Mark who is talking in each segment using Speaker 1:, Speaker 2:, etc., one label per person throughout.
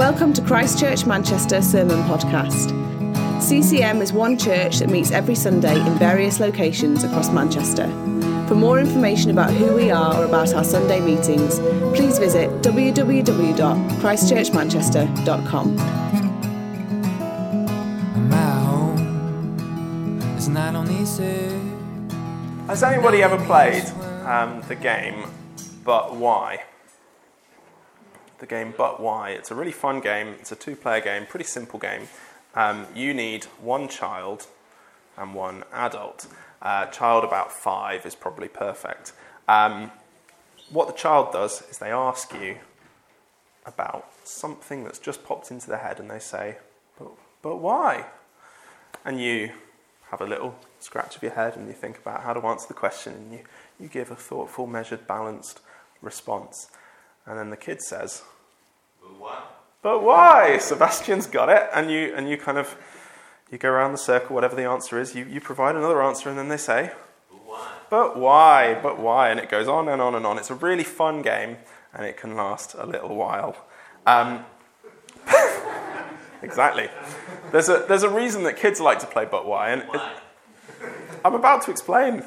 Speaker 1: Welcome to Christchurch Manchester Sermon Podcast. CCM is one church that meets every Sunday in various locations across Manchester. For more information about who we are or about our Sunday meetings, please visit www.christchurchmanchester.com.
Speaker 2: My home is not on easy.
Speaker 3: Has anybody ever played um, the game But Why? The game But Why. It's a really fun game. It's a two player game, pretty simple game. Um, you need one child and one adult. Uh, child about five is probably perfect. Um, what the child does is they ask you about something that's just popped into their head and they say, But, but why? And you have a little scratch of your head and you think about how to answer the question and you, you give a thoughtful, measured, balanced response. And then the kid says,
Speaker 4: But why?
Speaker 3: But why? Sebastian's got it. And you, and you kind of, you go around the circle, whatever the answer is, you, you provide another answer and then they say,
Speaker 4: But why?
Speaker 3: but why? But why? And it goes on and on and on. It's a really fun game and it can last a little while. Um, exactly. There's a, there's a reason that kids like to play but why. And it, I'm about to explain.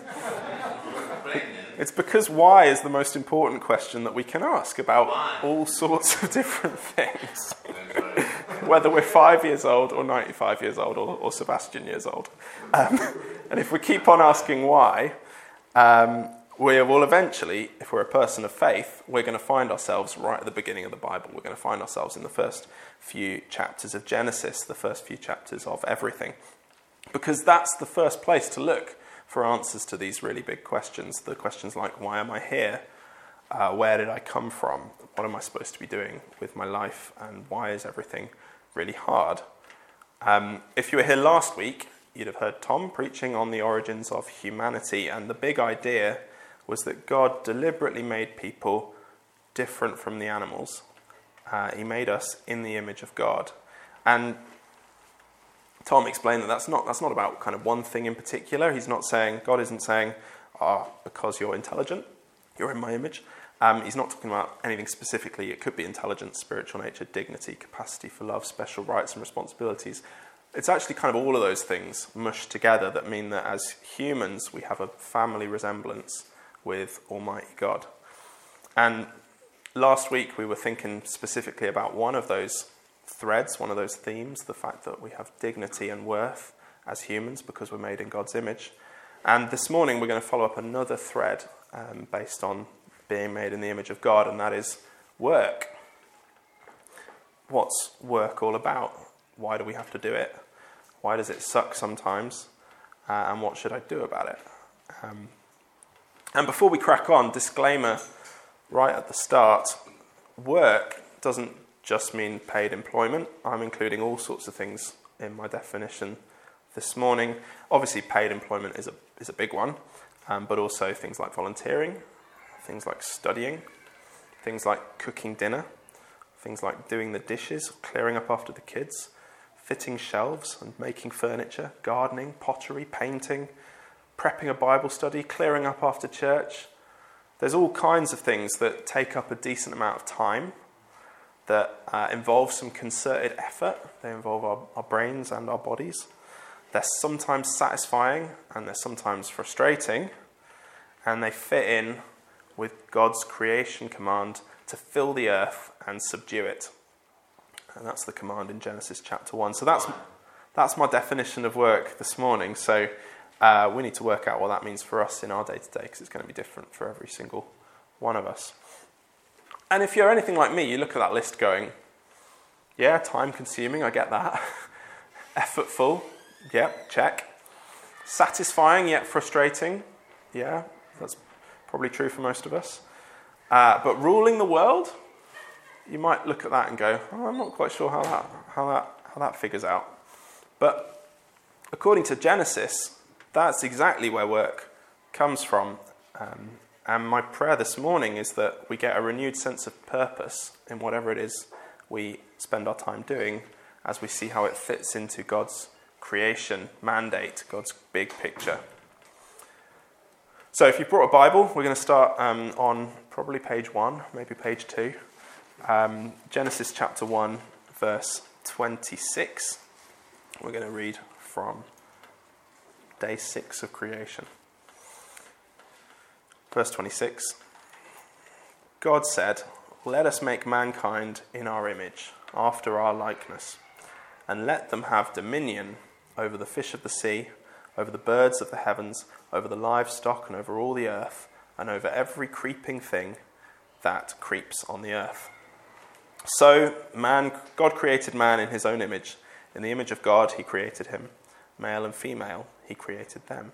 Speaker 3: It's because why is the most important question that we can ask about
Speaker 4: Why?
Speaker 3: all sorts of different things. Whether we're five years old or 95 years old or, or Sebastian years old. Um, and if we keep on asking why, um, we will eventually, if we're a person of faith, we're going to find ourselves right at the beginning of the Bible. We're going to find ourselves in the first few chapters of Genesis, the first few chapters of everything. Because that's the first place to look for answers to these really big questions. The questions like, why am I here? Uh, where did I come from? What am I supposed to be doing with my life? And why is everything really hard? Um, if you were here last week, you'd have heard Tom preaching on the origins of humanity. And the big idea was that God deliberately made people different from the animals. Uh, he made us in the image of God. And Tom explained that that's not, that's not about kind of one thing in particular. He's not saying, God isn't saying, ah, because you're intelligent, you're in my image. Um, he's not talking about anything specifically. It could be intelligence, spiritual nature, dignity, capacity for love, special rights and responsibilities. It's actually kind of all of those things mushed together that mean that as humans, we have a family resemblance with Almighty God. And last week, we were thinking specifically about one of those threads, one of those themes, the fact that we have dignity and worth as humans because we're made in God's image. And this morning we're going to follow up another thread um, based on being made in the image of God, and that is work. What's work all about? Why do we have to do it? Why does it suck sometimes? Uh, and what should I do about it? Um, and before we crack on, disclaimer right at the start work doesn't just mean paid employment. I'm including all sorts of things in my definition this morning. Obviously, paid employment is a, is a big one, um, but also things like volunteering, things like studying, things like cooking dinner, things like doing the dishes, clearing up after the kids, fitting shelves and making furniture, gardening, pottery, painting, prepping a Bible study, clearing up after church. There's all kinds of things that take up a decent amount of time that uh, involve some concerted effort. They involve our, our brains and our bodies. They're sometimes satisfying and they're sometimes frustrating, and they fit in with God's creation command to fill the earth and subdue it. And that's the command in Genesis chapter 1. So that's, that's my definition of work this morning. So uh, we need to work out what that means for us in our day to day because it's going to be different for every single one of us. And if you're anything like me, you look at that list going, yeah, time consuming, I get that. Effortful, yeah, check. Satisfying yet frustrating, yeah, that's probably true for most of us. Uh, but ruling the world, you might look at that and go, oh, I'm not quite sure how that, how, that, how that figures out. But according to Genesis, that's exactly where work comes from. Um, and my prayer this morning is that we get a renewed sense of purpose in whatever it is we spend our time doing as we see how it fits into God's creation mandate, God's big picture. So, if you brought a Bible, we're going to start um, on probably page one, maybe page two. Um, Genesis chapter 1, verse 26. We're going to read from day 6 of creation. Verse 26 God said, Let us make mankind in our image, after our likeness, and let them have dominion over the fish of the sea, over the birds of the heavens, over the livestock, and over all the earth, and over every creeping thing that creeps on the earth. So, man, God created man in his own image. In the image of God, he created him. Male and female, he created them.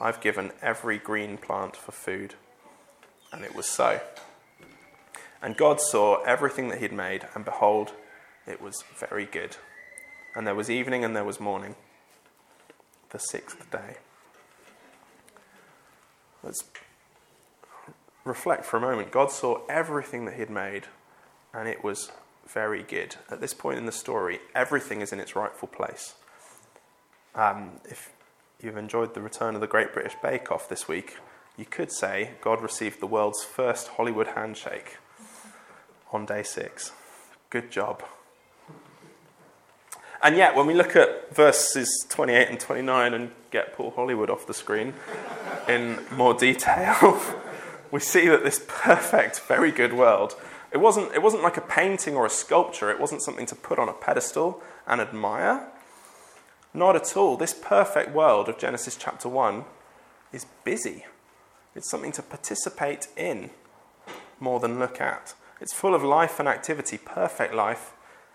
Speaker 3: I've given every green plant for food. And it was so. And God saw everything that He had made, and behold, it was very good. And there was evening and there was morning, the sixth day. Let's reflect for a moment. God saw everything that He had made, and it was very good. At this point in the story, everything is in its rightful place. Um, if you've enjoyed the return of the Great British Bake Off this week, you could say God received the world's first Hollywood handshake on day six. Good job. And yet, when we look at verses 28 and 29 and get Paul Hollywood off the screen in more detail, we see that this perfect, very good world, it wasn't, it wasn't like a painting or a sculpture, it wasn't something to put on a pedestal and admire. Not at all. This perfect world of Genesis chapter 1 is busy. It's something to participate in more than look at. It's full of life and activity, perfect life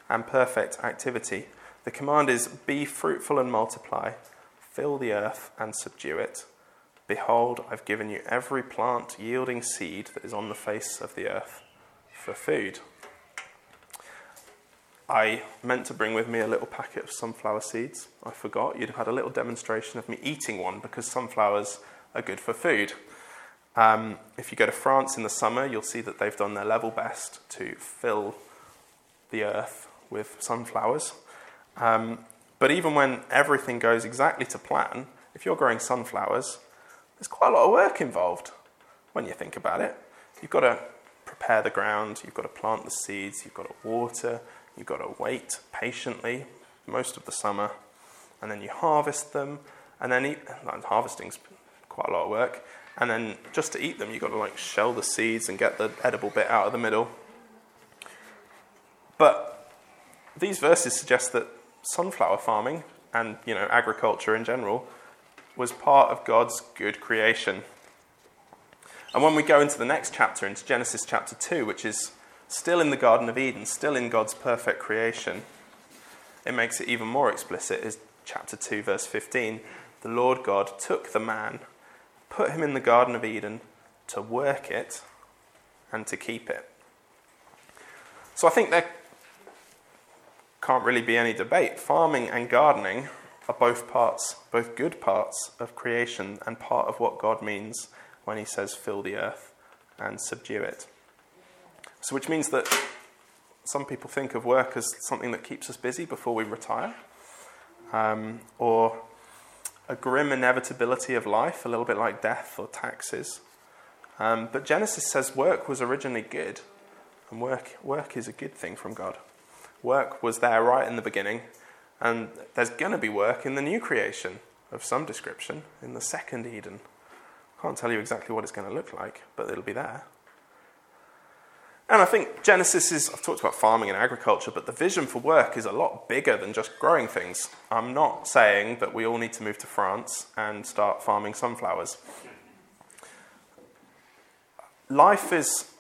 Speaker 3: and perfect activity. The command is be fruitful and multiply, fill the earth and subdue it. Behold, I've given you every plant yielding seed that is on the face of the earth for food. I meant to bring with me a little packet of sunflower seeds. I forgot. You'd have had a little demonstration of me eating one because sunflowers are good for food. Um, if you go to France in the summer, you'll see that they've done their level best to fill the earth with sunflowers. Um, but even when everything goes exactly to plan, if you're growing sunflowers, there's quite a lot of work involved when you think about it. You've got to prepare the ground, you've got to plant the seeds, you've got to water, you've got to wait patiently most of the summer, and then you harvest them, and then eat. harvesting's quite a lot of work. And then just to eat them, you've got to like shell the seeds and get the edible bit out of the middle. But these verses suggest that sunflower farming and you know agriculture in general was part of God's good creation. And when we go into the next chapter, into Genesis chapter 2, which is still in the Garden of Eden, still in God's perfect creation, it makes it even more explicit. Is chapter 2, verse 15. The Lord God took the man, put him in the Garden of Eden to work it and to keep it. So I think there can't really be any debate. Farming and gardening are both parts, both good parts of creation and part of what God means when he says, fill the earth and subdue it. So, which means that some people think of work as something that keeps us busy before we retire, um, or a grim inevitability of life, a little bit like death or taxes. Um, but Genesis says work was originally good, and work, work is a good thing from God. Work was there right in the beginning, and there's going to be work in the new creation of some description, in the second Eden. Can't tell you exactly what it's going to look like, but it'll be there. And I think Genesis is, I've talked about farming and agriculture, but the vision for work is a lot bigger than just growing things. I'm not saying that we all need to move to France and start farming sunflowers. Life is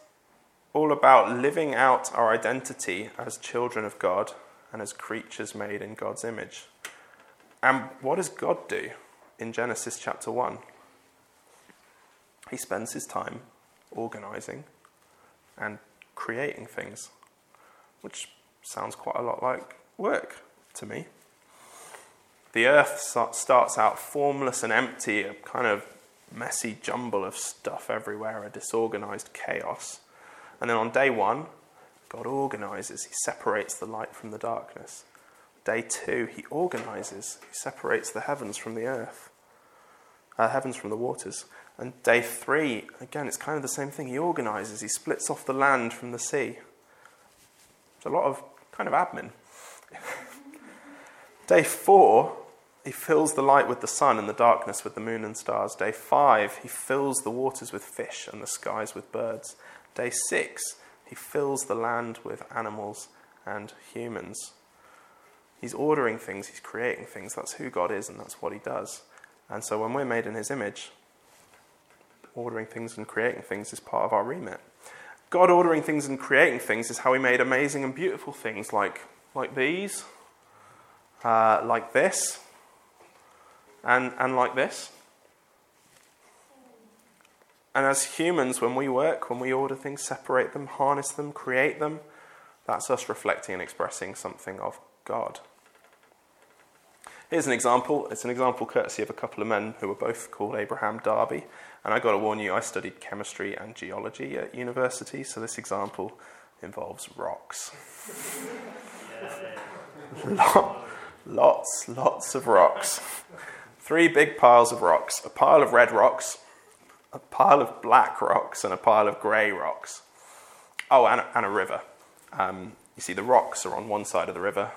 Speaker 3: all about living out our identity as children of God and as creatures made in God's image. And what does God do in Genesis chapter 1? He spends his time organizing and creating things, which sounds quite a lot like work to me. The earth starts out formless and empty, a kind of messy jumble of stuff everywhere, a disorganized chaos. And then on day one, God organizes, He separates the light from the darkness. Day two, He organizes, He separates the heavens from the earth, uh, heavens from the waters. And day three, again, it's kind of the same thing. He organizes, He splits off the land from the sea. It's a lot of kind of admin. day four, he fills the light with the sun and the darkness with the moon and stars. Day five, he fills the waters with fish and the skies with birds. Day six, he fills the land with animals and humans. He's ordering things, he's creating things. That's who God is, and that's what he does. And so when we're made in his image, ordering things and creating things is part of our remit. God ordering things and creating things is how he made amazing and beautiful things like, like these, uh, like this, and, and like this. And as humans, when we work, when we order things, separate them, harness them, create them, that's us reflecting and expressing something of God. Here's an example. It's an example courtesy of a couple of men who were both called Abraham Darby. And I got to warn you, I studied chemistry and geology at university, so this example involves rocks. lots, lots of rocks. Three big piles of rocks a pile of red rocks, a pile of black rocks, and a pile of grey rocks. Oh, and a, and a river. Um, you see, the rocks are on one side of the river,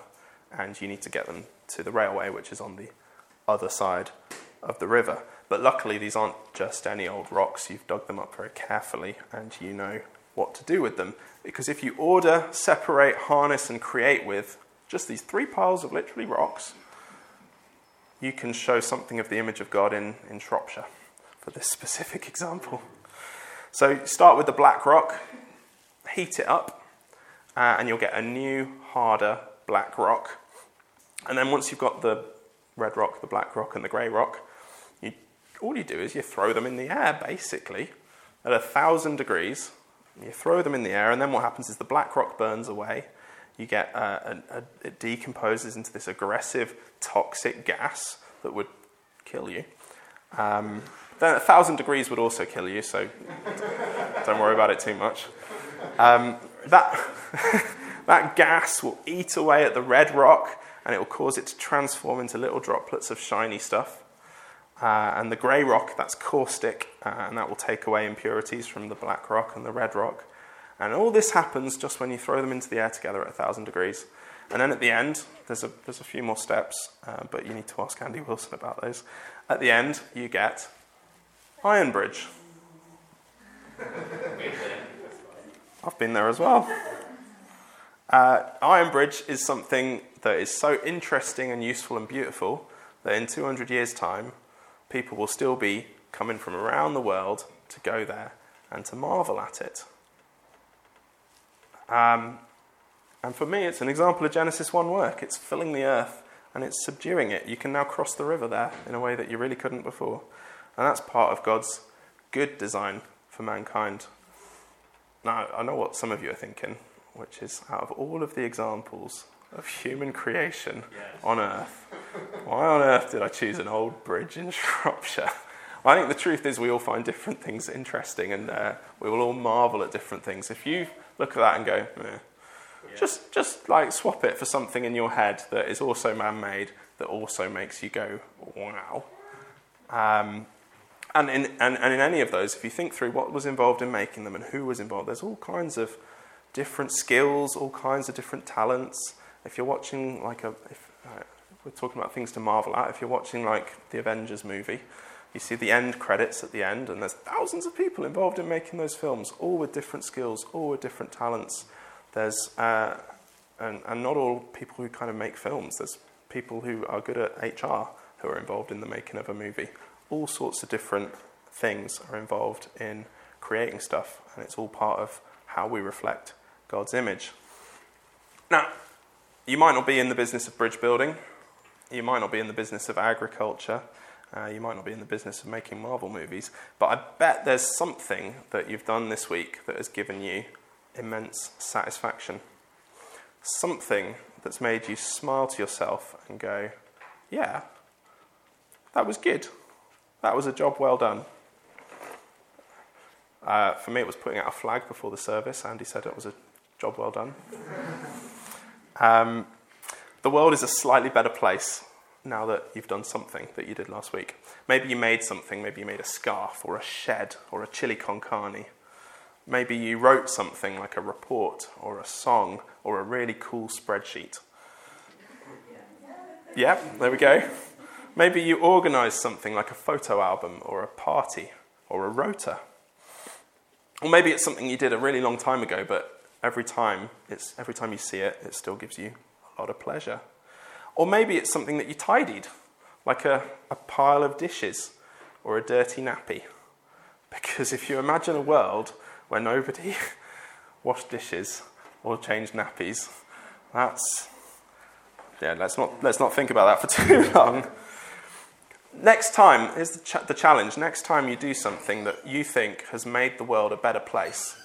Speaker 3: and you need to get them to the railway, which is on the other side of the river. But luckily, these aren't just any old rocks. You've dug them up very carefully, and you know what to do with them. Because if you order, separate, harness, and create with just these three piles of literally rocks, you can show something of the image of God in, in Shropshire for this specific example. So start with the black rock, heat it up, uh, and you'll get a new, harder black rock. And then once you've got the red rock, the black rock, and the grey rock, you, all you do is you throw them in the air, basically, at a thousand degrees. You throw them in the air, and then what happens is the black rock burns away, you get uh, a, a, it decomposes into this aggressive, toxic gas that would kill you. Um, then a thousand degrees would also kill you, so don't worry about it too much. Um, that, that gas will eat away at the red rock and it will cause it to transform into little droplets of shiny stuff. Uh, and the grey rock, that's caustic, uh, and that will take away impurities from the black rock and the red rock. And all this happens just when you throw them into the air together at 1,000 degrees. And then at the end, there's a, there's a few more steps, uh, but you need to ask Andy Wilson about those. At the end, you get Iron Bridge. I've been there as well. Uh, Iron Bridge is something that is so interesting and useful and beautiful that in 200 years' time, people will still be coming from around the world to go there and to marvel at it. Um, and for me, it's an example of Genesis 1 work. It's filling the earth and it's subduing it. You can now cross the river there in a way that you really couldn't before. And that's part of God's good design for mankind. Now, I know what some of you are thinking, which is out of all of the examples of human creation yes. on earth, why on earth did I choose an old bridge in Shropshire? I think the truth is we all find different things interesting and uh, we will all marvel at different things. If you look at that and go, yeah. just just like swap it for something in your head that is also man-made that also makes you go wow. Um, and in and, and in any of those, if you think through what was involved in making them and who was involved, there's all kinds of different skills, all kinds of different talents. If you're watching like a, if, uh, we're talking about things to marvel at. If you're watching like the Avengers movie, you see the end credits at the end, and there's thousands of people involved in making those films, all with different skills, all with different talents. There's, uh, and, and not all people who kind of make films. There's people who are good at HR who are involved in the making of a movie. All sorts of different things are involved in creating stuff, and it's all part of how we reflect God's image. Now, you might not be in the business of bridge building, you might not be in the business of agriculture, uh, you might not be in the business of making Marvel movies, but I bet there's something that you've done this week that has given you immense satisfaction. something that's made you smile to yourself and go, yeah, that was good. That was a job well done. Uh, for me, it was putting out a flag before the service. Andy said it was a job well done. Um, the world is a slightly better place now that you've done something that you did last week. Maybe you made something, maybe you made a scarf or a shed or a chili con carne. Maybe you wrote something like a report or a song or a really cool spreadsheet. Yeah, there we go. Maybe you organised something like a photo album or a party or a rota. Or maybe it's something you did a really long time ago, but every time, it's, every time you see it, it still gives you a lot of pleasure. Or maybe it's something that you tidied, like a, a pile of dishes or a dirty nappy. Because if you imagine a world where nobody washed dishes or changed nappies, that's yeah. Let's not let's not think about that for too long. Next time is the, ch- the challenge. Next time you do something that you think has made the world a better place,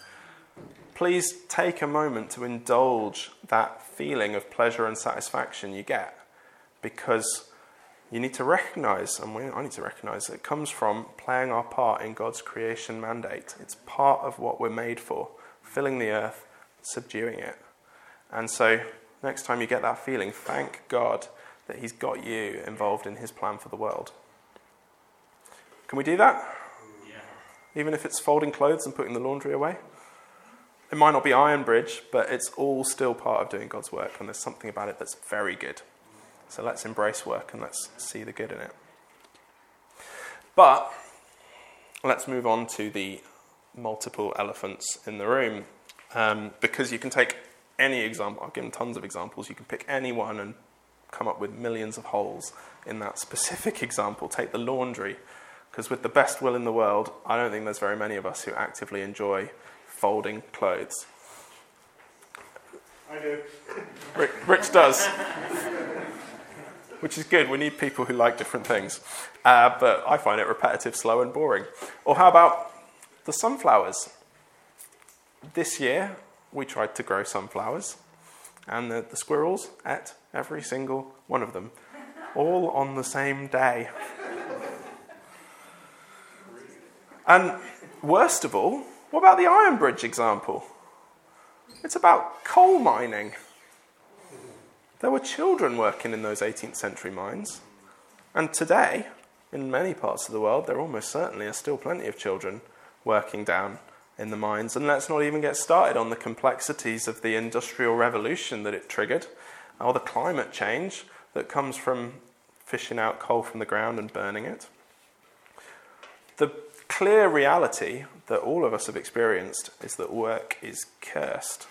Speaker 3: please take a moment to indulge that feeling of pleasure and satisfaction you get because you need to recognize, and we, I need to recognize, it comes from playing our part in God's creation mandate. It's part of what we're made for, filling the earth, subduing it. And so, next time you get that feeling, thank God that He's got you involved in His plan for the world. Can we do that?
Speaker 4: Yeah.
Speaker 3: Even if it's folding clothes and putting the laundry away? It might not be Iron Bridge, but it's all still part of doing God's work, and there's something about it that's very good. So let's embrace work and let's see the good in it. But let's move on to the multiple elephants in the room. Um, because you can take any example, I've given tons of examples, you can pick any one and come up with millions of holes in that specific example. Take the laundry, because with the best will in the world, I don't think there's very many of us who actively enjoy folding clothes.
Speaker 5: I do.
Speaker 3: Rich, Rich does. Which is good. We need people who like different things. Uh, but I find it repetitive, slow, and boring. Or how about the sunflowers? This year, we tried to grow sunflowers, and the, the squirrels ate every single one of them, all on the same day. And worst of all, what about the Iron Bridge example? It's about coal mining. There were children working in those 18th century mines. And today, in many parts of the world, there almost certainly are still plenty of children working down in the mines. And let's not even get started on the complexities of the industrial revolution that it triggered, or the climate change that comes from fishing out coal from the ground and burning it. The clear reality that all of us have experienced is that work is cursed.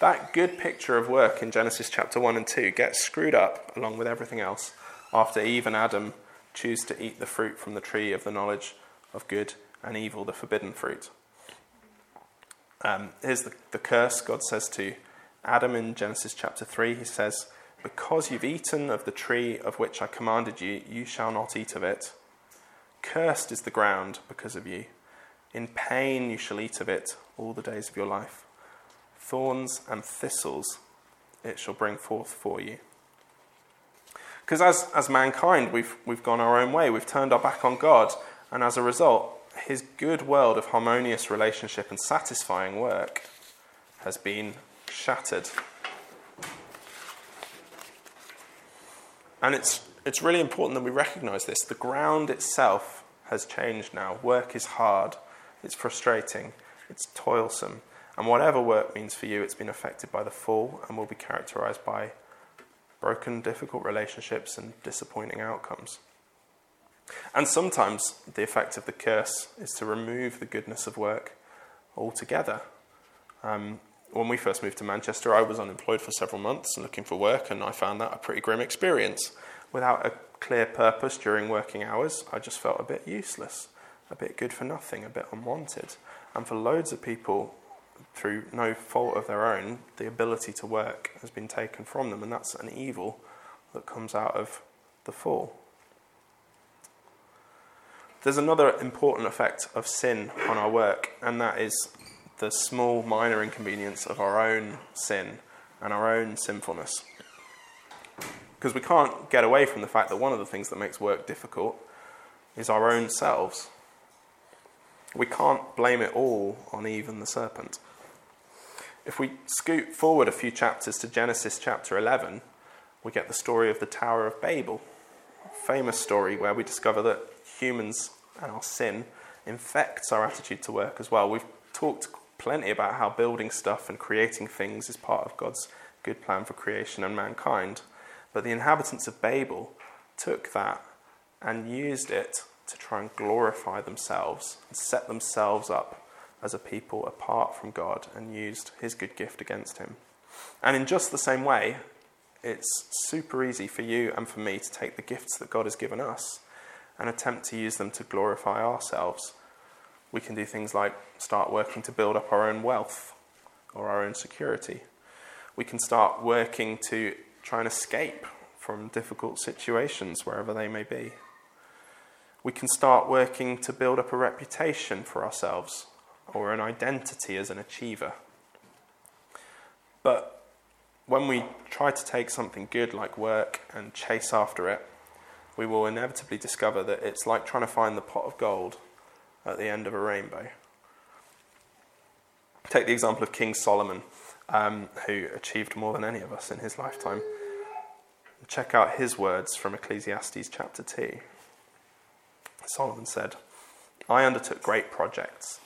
Speaker 3: That good picture of work in Genesis chapter 1 and 2 gets screwed up along with everything else after Eve and Adam choose to eat the fruit from the tree of the knowledge of good and evil, the forbidden fruit. Um, here's the, the curse God says to Adam in Genesis chapter 3. He says, Because you've eaten of the tree of which I commanded you, you shall not eat of it. Cursed is the ground because of you. In pain you shall eat of it all the days of your life. Thorns and thistles it shall bring forth for you. Because as, as mankind, we've, we've gone our own way, we've turned our back on God, and as a result, his good world of harmonious relationship and satisfying work has been shattered. And it's, it's really important that we recognize this. The ground itself has changed now. Work is hard, it's frustrating, it's toilsome. And whatever work means for you, it's been affected by the fall and will be characterized by broken, difficult relationships and disappointing outcomes. And sometimes the effect of the curse is to remove the goodness of work altogether. Um, when we first moved to Manchester, I was unemployed for several months looking for work, and I found that a pretty grim experience. Without a clear purpose during working hours, I just felt a bit useless, a bit good for nothing, a bit unwanted. And for loads of people, through no fault of their own, the ability to work has been taken from them, and that's an evil that comes out of the fall. There's another important effect of sin on our work, and that is the small, minor inconvenience of our own sin and our own sinfulness. Because we can't get away from the fact that one of the things that makes work difficult is our own selves. We can't blame it all on Eve and the serpent. If we scoot forward a few chapters to Genesis chapter 11, we get the story of the Tower of Babel, a famous story where we discover that humans and our sin infects our attitude to work as well. We've talked plenty about how building stuff and creating things is part of God's good plan for creation and mankind. But the inhabitants of Babel took that and used it to try and glorify themselves and set themselves up as a people apart from God and used his good gift against him. And in just the same way, it's super easy for you and for me to take the gifts that God has given us and attempt to use them to glorify ourselves. We can do things like start working to build up our own wealth or our own security. We can start working to try and escape from difficult situations wherever they may be. We can start working to build up a reputation for ourselves or an identity as an achiever. But when we try to take something good like work and chase after it, we will inevitably discover that it's like trying to find the pot of gold at the end of a rainbow. Take the example of King Solomon, um, who achieved more than any of us in his lifetime. Check out his words from Ecclesiastes chapter 2. Solomon said, I undertook great projects.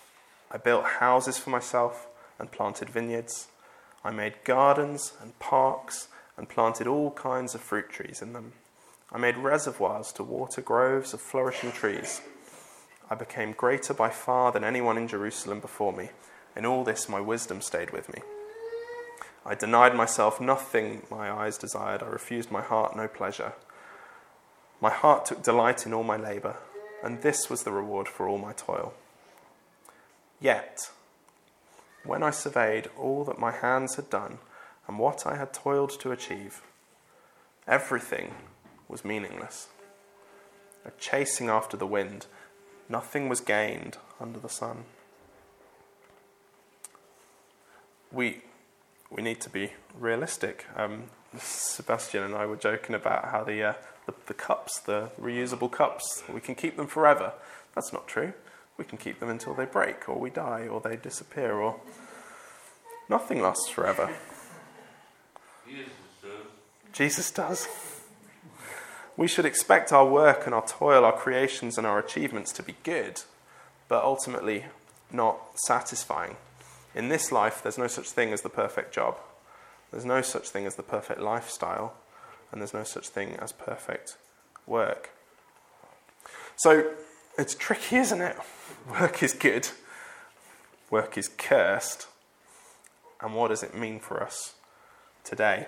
Speaker 3: I built houses for myself and planted vineyards. I made gardens and parks and planted all kinds of fruit trees in them. I made reservoirs to water groves of flourishing trees. I became greater by far than anyone in Jerusalem before me. In all this, my wisdom stayed with me. I denied myself nothing my eyes desired. I refused my heart no pleasure. My heart took delight in all my labor, and this was the reward for all my toil. Yet, when I surveyed all that my hands had done and what I had toiled to achieve, everything was meaningless. A chasing after the wind, nothing was gained under the sun. We, we need to be realistic. Um, Sebastian and I were joking about how the, uh, the, the cups, the reusable cups, we can keep them forever. That's not true. We can keep them until they break, or we die, or they disappear, or nothing lasts forever.
Speaker 4: Jesus does.
Speaker 3: Jesus does. We should expect our work and our toil, our creations and our achievements to be good, but ultimately not satisfying. In this life, there's no such thing as the perfect job. There's no such thing as the perfect lifestyle, and there's no such thing as perfect work. So it's tricky, isn't it? Work is good, work is cursed. And what does it mean for us today?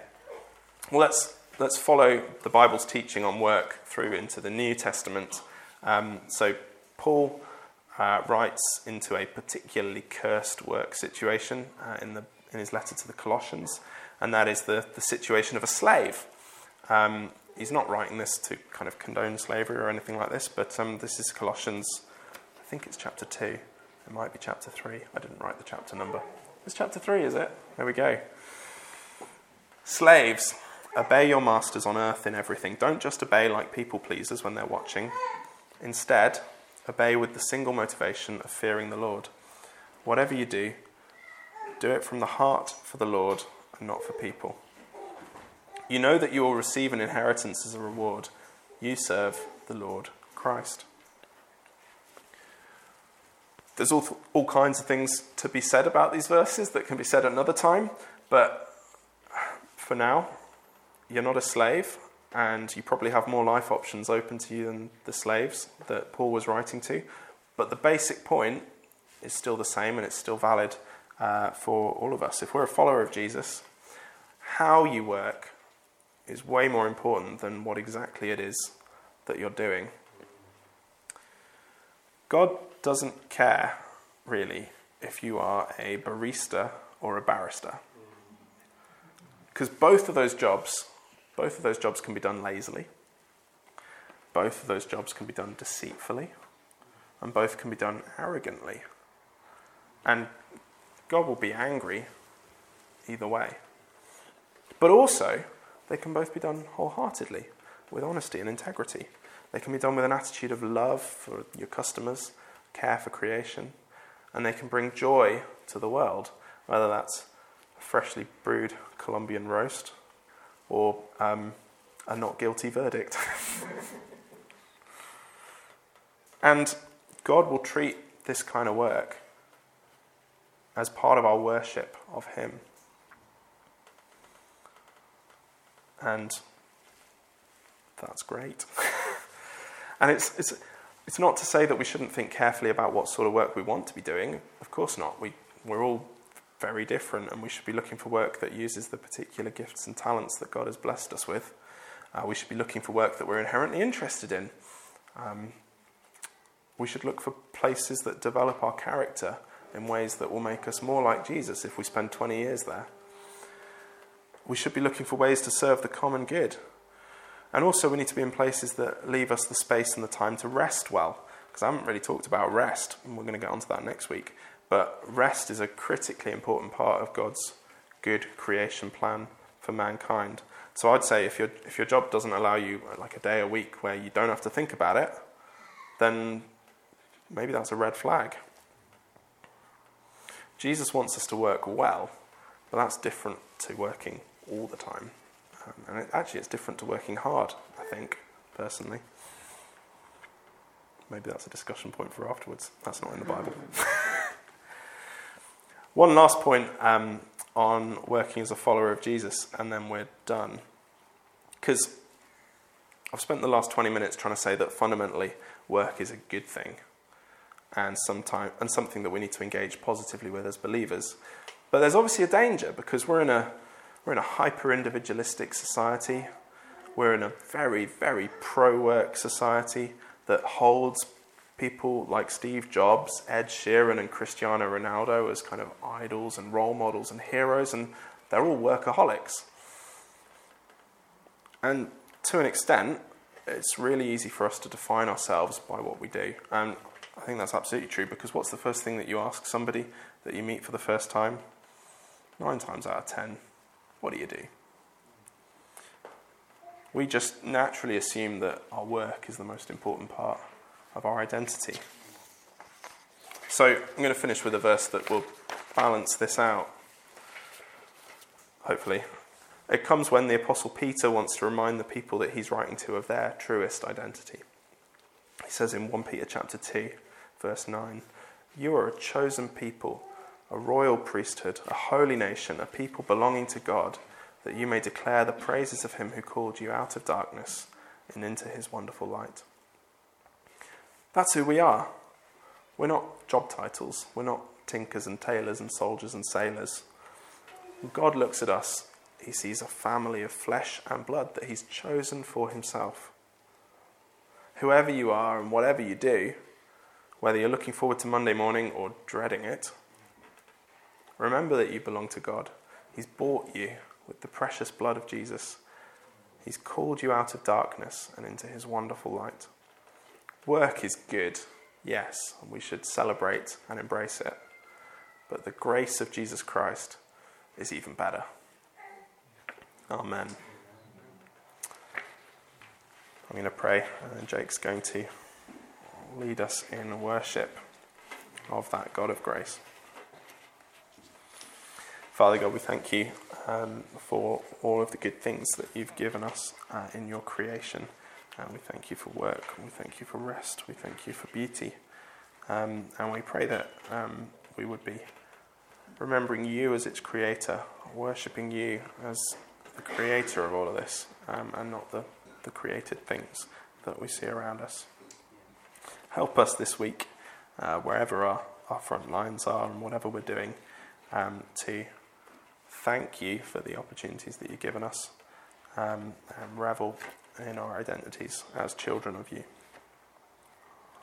Speaker 3: Well, let's, let's follow the Bible's teaching on work through into the New Testament. Um, so, Paul uh, writes into a particularly cursed work situation uh, in, the, in his letter to the Colossians, and that is the, the situation of a slave. Um, he's not writing this to kind of condone slavery or anything like this, but um, this is Colossians, I think it's chapter 2. It might be chapter 3. I didn't write the chapter number. It's chapter 3, is it? There we go. Slaves, obey your masters on earth in everything. Don't just obey like people pleasers when they're watching. Instead, obey with the single motivation of fearing the Lord. Whatever you do, do it from the heart for the Lord and not for people. You know that you will receive an inheritance as a reward. You serve the Lord Christ. There's all, all kinds of things to be said about these verses that can be said another time, but for now, you're not a slave, and you probably have more life options open to you than the slaves that Paul was writing to. But the basic point is still the same, and it's still valid uh, for all of us. If we're a follower of Jesus, how you work is way more important than what exactly it is that you're doing. God doesn't care, really, if you are a barista or a barrister. Because both of those jobs, both of those jobs can be done lazily. Both of those jobs can be done deceitfully. And both can be done arrogantly. And God will be angry either way. But also, they can both be done wholeheartedly, with honesty and integrity. They can be done with an attitude of love for your customers, care for creation, and they can bring joy to the world, whether that's a freshly brewed Colombian roast or um, a not guilty verdict. and God will treat this kind of work as part of our worship of Him. And that's great. and it's, it's, it's not to say that we shouldn't think carefully about what sort of work we want to be doing. Of course not. We, we're all very different, and we should be looking for work that uses the particular gifts and talents that God has blessed us with. Uh, we should be looking for work that we're inherently interested in. Um, we should look for places that develop our character in ways that will make us more like Jesus if we spend 20 years there. We should be looking for ways to serve the common good. And also, we need to be in places that leave us the space and the time to rest well. Because I haven't really talked about rest, and we're going to get onto that next week. But rest is a critically important part of God's good creation plan for mankind. So I'd say if, your if your job doesn't allow you like a day a week where you don't have to think about it, then maybe that's a red flag. Jesus wants us to work well, but that's different to working all the time. Um, and it, actually, it's different to working hard, I think, personally. Maybe that's a discussion point for afterwards. That's not in the Bible. One last point um, on working as a follower of Jesus, and then we're done. Because I've spent the last 20 minutes trying to say that fundamentally work is a good thing and, sometime, and something that we need to engage positively with as believers. But there's obviously a danger because we're in a we're in a hyper individualistic society. We're in a very, very pro work society that holds people like Steve Jobs, Ed Sheeran, and Cristiano Ronaldo as kind of idols and role models and heroes, and they're all workaholics. And to an extent, it's really easy for us to define ourselves by what we do. And I think that's absolutely true because what's the first thing that you ask somebody that you meet for the first time? Nine times out of ten, what do you do? We just naturally assume that our work is the most important part of our identity. So I'm going to finish with a verse that will balance this out. Hopefully. It comes when the Apostle Peter wants to remind the people that he's writing to of their truest identity. He says in 1 Peter chapter 2, verse 9, You are a chosen people a royal priesthood, a holy nation, a people belonging to God, that you may declare the praises of him who called you out of darkness and into his wonderful light. That's who we are. We're not job titles, we're not tinkers and tailors and soldiers and sailors. When God looks at us, he sees a family of flesh and blood that he's chosen for himself. Whoever you are and whatever you do, whether you're looking forward to Monday morning or dreading it, Remember that you belong to God. He's bought you with the precious blood of Jesus. He's called you out of darkness and into his wonderful light. Work is good, yes, and we should celebrate and embrace it. But the grace of Jesus Christ is even better. Amen. I'm going to pray, and Jake's going to lead us in worship of that God of grace. Father God, we thank you um, for all of the good things that you've given us uh, in your creation. And we thank you for work. We thank you for rest. We thank you for beauty. Um, and we pray that um, we would be remembering you as its creator, worshipping you as the creator of all of this, um, and not the, the created things that we see around us. Help us this week, uh, wherever our, our front lines are and whatever we're doing, um, to thank you for the opportunities that you've given us um, and revel in our identities as children of you.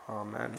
Speaker 3: Amen.